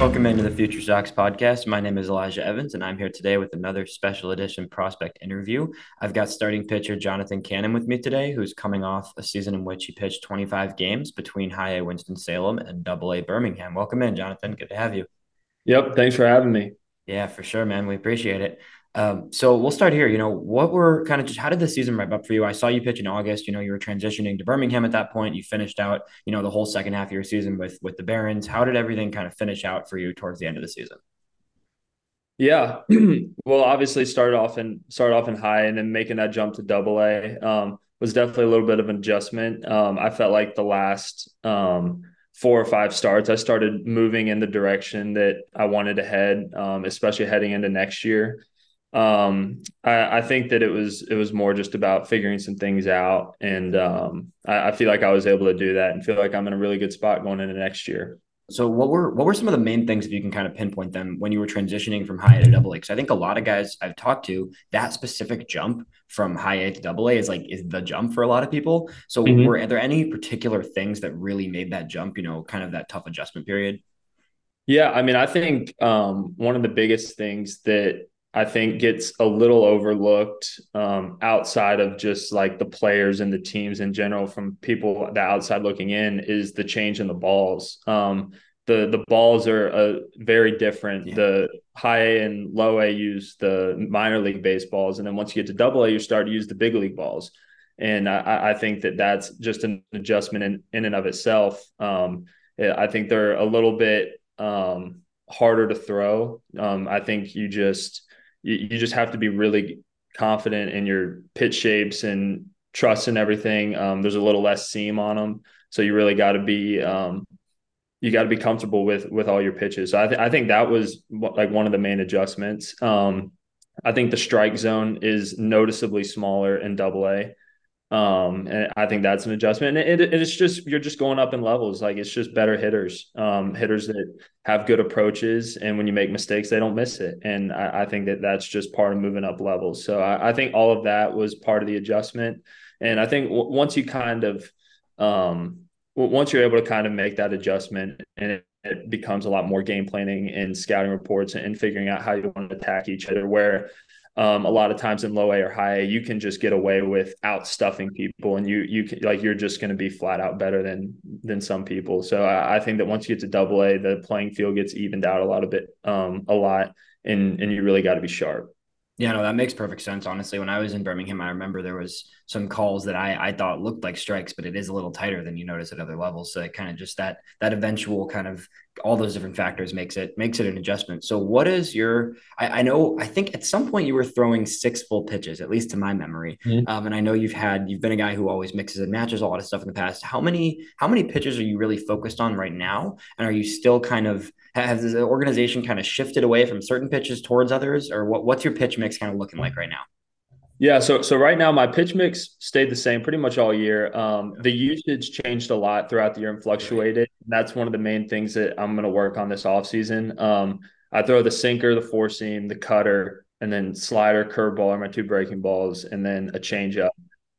Welcome into the Future Sox podcast. My name is Elijah Evans, and I'm here today with another special edition prospect interview. I've got starting pitcher Jonathan Cannon with me today, who's coming off a season in which he pitched 25 games between High A Winston-Salem and Double A Birmingham. Welcome in, Jonathan. Good to have you. Yep. Thanks for having me. Yeah, for sure, man. We appreciate it. Um, so we'll start here. You know, what were kind of just how did the season wrap up for you? I saw you pitch in August. You know, you were transitioning to Birmingham at that point. You finished out, you know, the whole second half of your season with with the Barons. How did everything kind of finish out for you towards the end of the season? Yeah, well, obviously started off and started off in high, and then making that jump to Double A um, was definitely a little bit of an adjustment. Um, I felt like the last um, four or five starts, I started moving in the direction that I wanted to head, um, especially heading into next year um I, I think that it was it was more just about figuring some things out and um I, I, feel like i was able to do that and feel like i'm in a really good spot going into next year so what were what were some of the main things if you can kind of pinpoint them when you were transitioning from high A to double A? Because I think a lot of guys I've talked to, that specific jump from high A to double A is like is the jump for a lot of people. So mm-hmm. were there any particular things that really made that jump, you know, kind of that tough adjustment period? Yeah, I mean, I think um, one of the biggest things that I think gets a little overlooked um, outside of just like the players and the teams in general from people the outside looking in is the change in the balls. Um, the the balls are uh, very different. Yeah. The high A and low A use the minor league baseballs, and then once you get to double A, you start to use the big league balls. And I, I think that that's just an adjustment in, in and of itself. Um, I think they're a little bit um, harder to throw. Um, I think you just you, you just have to be really confident in your pitch shapes and trust in everything. Um, there's a little less seam on them, so you really got to be um, you got to be comfortable with with all your pitches. So I, th- I think that was like one of the main adjustments. Um, I think the strike zone is noticeably smaller in Double A. Um, and I think that's an adjustment. And it, it's just you're just going up in levels. Like it's just better hitters, um, hitters that have good approaches, and when you make mistakes, they don't miss it. And I, I think that that's just part of moving up levels. So I, I, think all of that was part of the adjustment. And I think w- once you kind of um, once you're able to kind of make that adjustment, and it, it becomes a lot more game planning and scouting reports and figuring out how you want to attack each other. Where um, a lot of times in low A or high A, you can just get away with out stuffing people, and you you can, like you're just going to be flat out better than than some people. So I, I, think that once you get to double A, the playing field gets evened out a lot of bit, um, a lot, and and you really got to be sharp. Yeah, no, that makes perfect sense. Honestly, when I was in Birmingham, I remember there was some calls that I, I thought looked like strikes, but it is a little tighter than you notice at other levels. So it kind of just that that eventual kind of all those different factors makes it makes it an adjustment. So what is your I, I know I think at some point you were throwing six full pitches, at least to my memory. Mm-hmm. Um, and I know you've had you've been a guy who always mixes and matches a lot of stuff in the past. How many how many pitches are you really focused on right now? And are you still kind of has the organization kind of shifted away from certain pitches towards others, or what, what's your pitch mix kind of looking like right now? Yeah, so so right now my pitch mix stayed the same pretty much all year. Um, the usage changed a lot throughout the year and fluctuated. That's one of the main things that I'm going to work on this offseason. Um, I throw the sinker, the four seam, the cutter, and then slider, curveball are my two breaking balls, and then a changeup.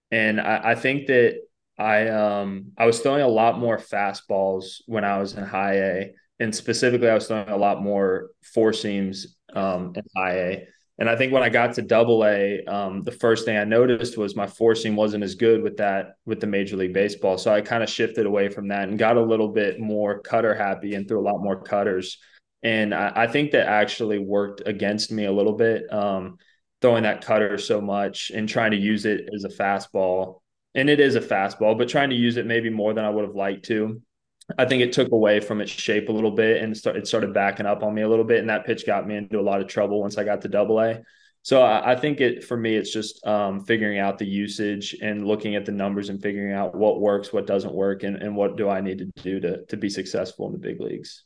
And I, I think that I um I was throwing a lot more fastballs when I was in high A, and specifically I was throwing a lot more four seams um, in high A and I think when I got to double A, um, the first thing I noticed was my four seam wasn't as good with that with the Major League Baseball. So I kind of shifted away from that and got a little bit more cutter happy and threw a lot more cutters. And I, I think that actually worked against me a little bit, um, throwing that cutter so much and trying to use it as a fastball. And it is a fastball, but trying to use it maybe more than I would have liked to. I think it took away from its shape a little bit and start, it started backing up on me a little bit. And that pitch got me into a lot of trouble once I got to double A. So I, I, think it for me, it's just um, figuring out the usage and looking at the numbers and figuring out what works, what doesn't work, and, and what do I need to do to, to be successful in the big leagues.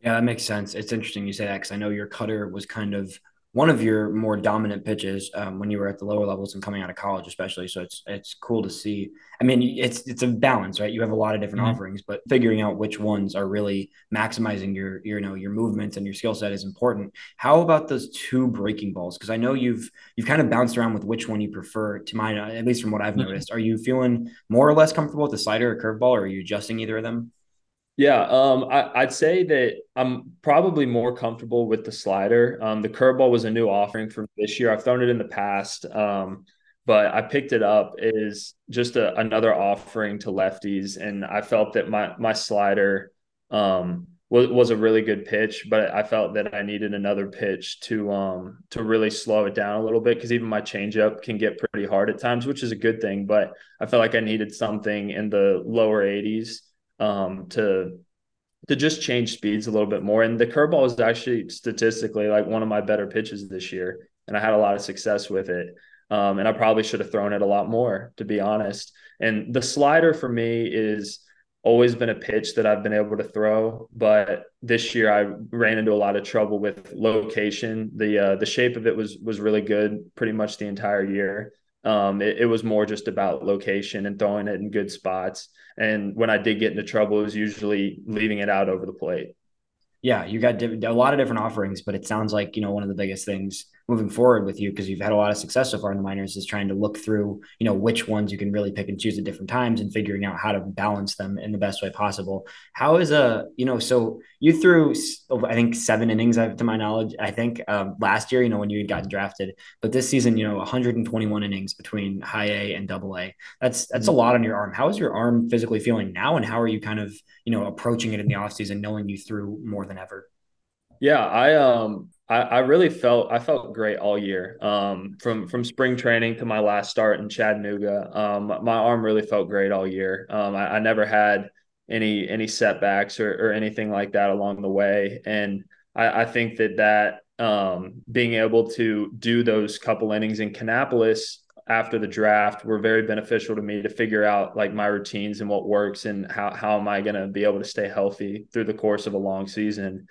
Yeah, that makes sense. It's interesting you say that because I know your cutter was kind of one of your more dominant pitches um, when you were at the lower levels and coming out of college, especially. So it's it's cool to see. I mean, it's it's a balance, right? You have a lot of different mm-hmm. offerings, but figuring out which ones are really maximizing your, your you know your movements and your skill set is important. How about those two breaking balls? Because I know you've you've kind of bounced around with which one you prefer. To my at least from what I've mm-hmm. noticed, are you feeling more or less comfortable with the slider or curveball, or are you adjusting either of them? Yeah, um, I, would say that I'm probably more comfortable with the slider. Um, the curveball was a new offering for this year. I've thrown it in the past, um, but I picked it up as just a, another offering to lefties, and I felt that my my slider um, was was a really good pitch, but I felt that I needed another pitch to um to really slow it down a little bit because even my changeup can get pretty hard at times, which is a good thing. But I felt like I needed something in the lower 80s um, to to just change speeds a little bit more. And the curveball is actually statistically like one of my better pitches this year, and I had a lot of success with it. Um, and I probably should have thrown it a lot more, to be honest. And the slider for me is always been a pitch that I've been able to throw, but this year I ran into a lot of trouble with location. The uh, the shape of it was was really good pretty much the entire year. Um, it, it, was more just about location and throwing it in good spots. And when I did get into trouble, it was usually leaving it out over the plate. Yeah, you got a lot of different offerings, but it sounds like you know one of the biggest things moving forward with you because you've had a lot of success so far in the minors is trying to look through you know which ones you can really pick and choose at different times and figuring out how to balance them in the best way possible. How is a you know so you threw i think seven innings to my knowledge i think um, last year you know when you had gotten drafted but this season you know 121 innings between high a and double a. That's that's a lot on your arm. How is your arm physically feeling now and how are you kind of you know approaching it in the offseason knowing you threw more than ever? Yeah i um I, I really felt I felt great all year. Um, from from spring training to my last start in Chattanooga, um, my arm really felt great all year. Um, I, I never had any any setbacks or, or anything like that along the way, and I, I think that that um, being able to do those couple innings in Kannapolis after the draft were very beneficial to me to figure out like my routines and what works and how how am I going to be able to stay healthy through the course of a long season.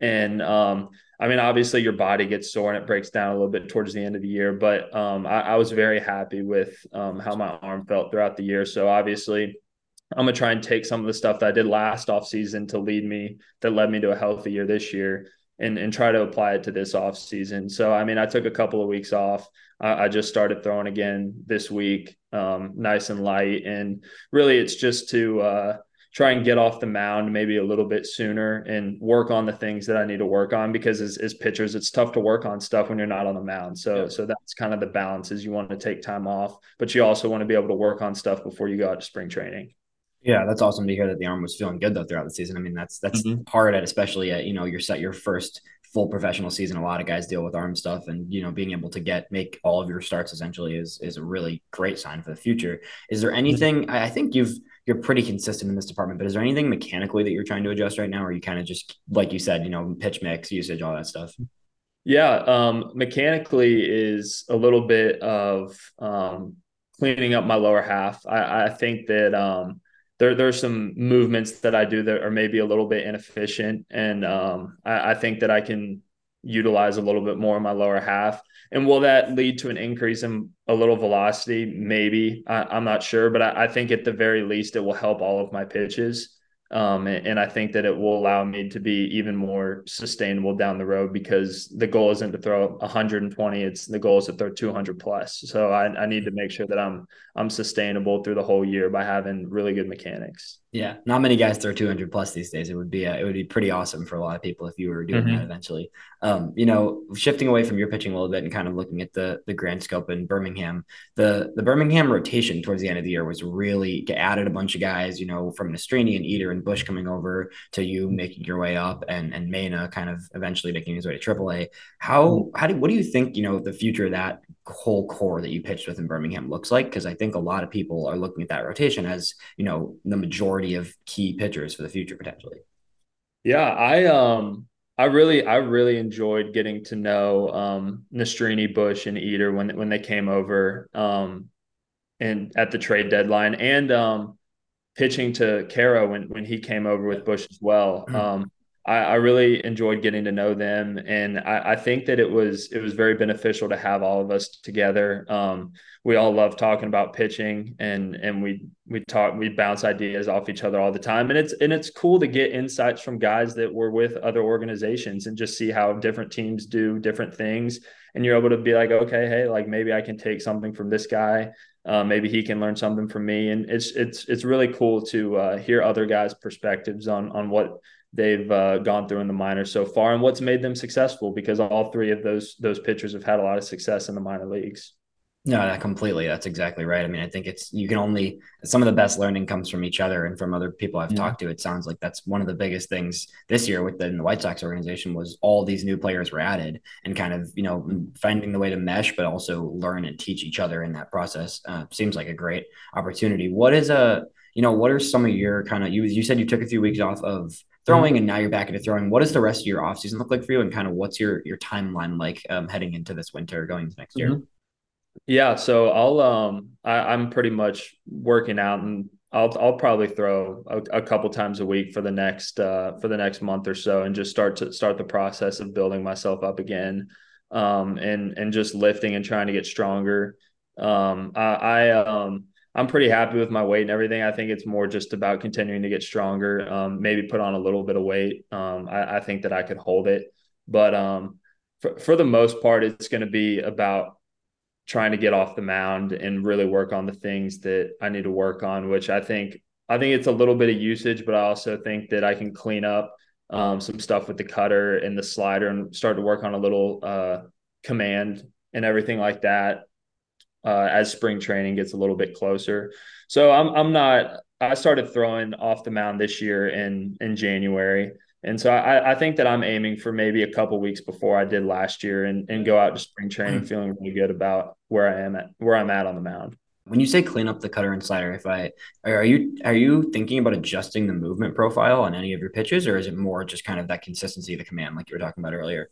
And um, I mean, obviously your body gets sore and it breaks down a little bit towards the end of the year, but um, I, I, was very happy with um, how my arm felt throughout the year. So obviously I'm gonna try and take some of the stuff that I did last off season to lead me that led me to a healthy year this year and, and try to apply it to this off season. So, I mean, I took a couple of weeks off. I, I just started throwing again this week, um, nice and light. And really it's just to, uh, try and get off the mound maybe a little bit sooner and work on the things that I need to work on because as, as pitchers, it's tough to work on stuff when you're not on the mound. So, yeah. so that's kind of the balance is you want to take time off, but you also want to be able to work on stuff before you go out to spring training. Yeah, that's awesome to hear that the arm was feeling good though throughout the season. I mean, that's that's mm-hmm. hard at especially at you know you're set your first full professional season. A lot of guys deal with arm stuff, and you know being able to get make all of your starts essentially is is a really great sign for the future. Is there mm-hmm. anything? I think you've you're pretty consistent in this department, but is there anything mechanically that you're trying to adjust right now? Or you kind of just, like you said, you know, pitch mix, usage, all that stuff? Yeah. Um, mechanically is a little bit of um, cleaning up my lower half. I, I think that um, there there's some movements that I do that are maybe a little bit inefficient, and um, I, I, think that I can utilize a little bit more in my lower half. And will that lead to an increase in a little velocity? Maybe. I, am not sure, but I, I, think at the very least, it will help all of my pitches. Um, and, and, I think that it will allow me to be even more sustainable down the road because the goal isn't to throw 120; it's the goal is to throw 200 plus. So I, I need to make sure that I'm I'm sustainable through the whole year by having really good mechanics. Yeah, not many guys throw 200 plus these days. It would be uh, it would be pretty awesome for a lot of people if you were doing mm-hmm. that eventually. Um, you know, shifting away from your pitching a little bit and kind of looking at the the grand scope in Birmingham, the the Birmingham rotation towards the end of the year was really added a bunch of guys. You know, from Nastrini and Eder and Bush coming over to you making your way up, and and Mena kind of eventually making his way to AAA. How how do what do you think? You know, the future of that whole core that you pitched with in Birmingham looks like? Because I think a lot of people are looking at that rotation as you know the majority of key pitchers for the future potentially. Yeah, I um I really I really enjoyed getting to know um Nastrini, Bush, and Eder when when they came over um and at the trade deadline and um pitching to Quero when when he came over with Bush as well. Mm-hmm. Um I, I, really enjoyed getting to know them, and I, I, think that it was it was very beneficial to have all of us together. Um, we all love talking about pitching, and and we we talk we bounce ideas off each other all the time, and it's and it's cool to get insights from guys that were with other organizations and just see how different teams do different things, and you're able to be like, okay, hey, like maybe I can take something from this guy. Uh, maybe he can learn something from me, and it's it's it's really cool to uh, hear other guys' perspectives on on what they've uh, gone through in the minors so far and what's made them successful because all three of those those pitchers have had a lot of success in the minor leagues. No, that completely. That's exactly right. I mean, I think it's you can only some of the best learning comes from each other and from other people I've yeah. talked to. It sounds like that's one of the biggest things this year within the White Sox organization was all these new players were added and kind of you know finding the way to mesh, but also learn and teach each other in that process. Uh, seems like a great opportunity. What is a you know what are some of your kind of you you said you took a few weeks off of throwing mm-hmm. and now you're back into throwing. What does the rest of your offseason look like for you? And kind of what's your your timeline like um, heading into this winter going into next year? Mm-hmm. Yeah, so I'll um I, am pretty much working out and I'll I'll probably throw a, a, couple times a week for the next uh for the next month or so and just start to start the process of building myself up again um and and just lifting and trying to get stronger. Um I, I um I'm pretty happy with my weight and everything. I think it's more just about continuing to get stronger. Um, maybe put on a little bit of weight. Um, I, I, think that I could hold it, but um, for, for the most part, it's going to be about trying to get off the mound and really work on the things that I need to work on. Which I think I think it's a little bit of usage, but I also think that I can clean up um, some stuff with the cutter and the slider and start to work on a little uh, command and everything like that uh, as spring training gets a little bit closer. So I'm I'm not. I started throwing off the mound this year in in January, and so I, I think that I'm aiming for maybe a couple weeks before I did last year, and and go out to spring training mm. feeling really good about where I am at where I'm at on the mound. When you say clean up the cutter and slider, if I are you are you thinking about adjusting the movement profile on any of your pitches, or is it more just kind of that consistency of the command, like you were talking about earlier?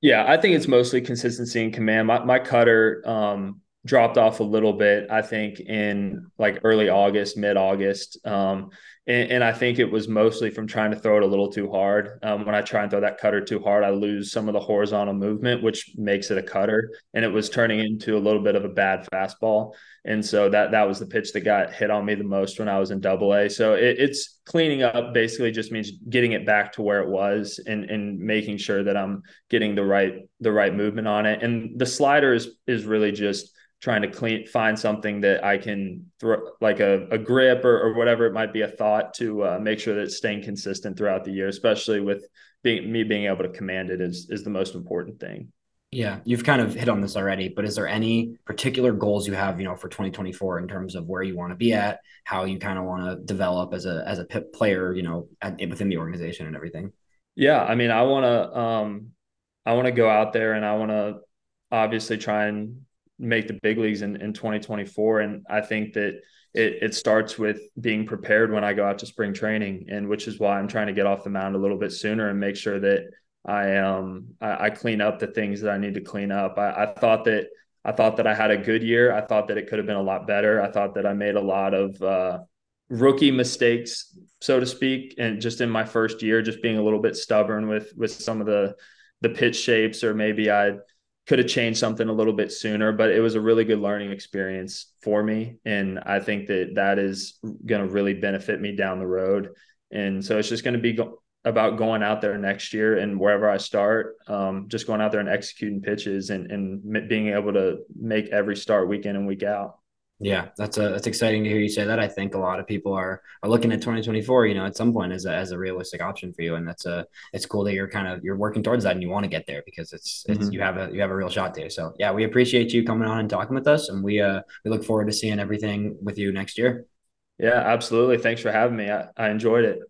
Yeah, I think it's mostly consistency and command. My, my cutter, um, dropped off a little bit, I think, in like early August, mid August. Um, and, and, I think it was mostly from trying to throw it a little too hard. Um, when I try and throw that cutter too hard, I lose some of the horizontal movement, which makes it a cutter. And it was turning into a little bit of a bad fastball. And so that that was the pitch that got hit on me the most when I was in double A. So it, it's cleaning up basically just means getting it back to where it was and, and making sure that I'm getting the right the right movement on it. And the slider is is really just trying to clean find something that I can throw like a, a grip or, or whatever it might be a thought to uh, make sure that it's staying consistent throughout the year, especially with being me being able to command it is is the most important thing. Yeah, you've kind of hit on this already, but is there any particular goals you have, you know, for 2024 in terms of where you want to be at, how you kind of want to develop as a as a player, you know, at, within the organization and everything? Yeah, I mean, I want to um I want to go out there and I want to obviously try and make the big leagues in, in 2024. And I think that it, it starts with being prepared when I go out to spring training, and which is why I'm trying to get off the mound a little bit sooner and make sure that I um I, I clean up the things that I need to clean up. I, I thought that I thought that I had a good year. I thought that it could have been a lot better. I thought that I made a lot of uh, rookie mistakes, so to speak, and just in my first year, just being a little bit stubborn with with some of the the pitch shapes, or maybe I could have changed something a little bit sooner, but it was a really good learning experience for me. And I think that that is going to really benefit me down the road. And so it's just going to be go- about going out there next year and wherever I start, um, just going out there and executing pitches and, and being able to make every start week in and week out. Yeah, that's a that's exciting to hear you say that. I think a lot of people are are looking at 2024, you know, at some point as a as a realistic option for you, and that's a it's cool that you're kind of you're working towards that and you want to get there because it's it's mm-hmm. you have a you have a real shot there. So yeah, we appreciate you coming on and talking with us, and we uh we look forward to seeing everything with you next year. Yeah, absolutely. Thanks for having me. I, I enjoyed it.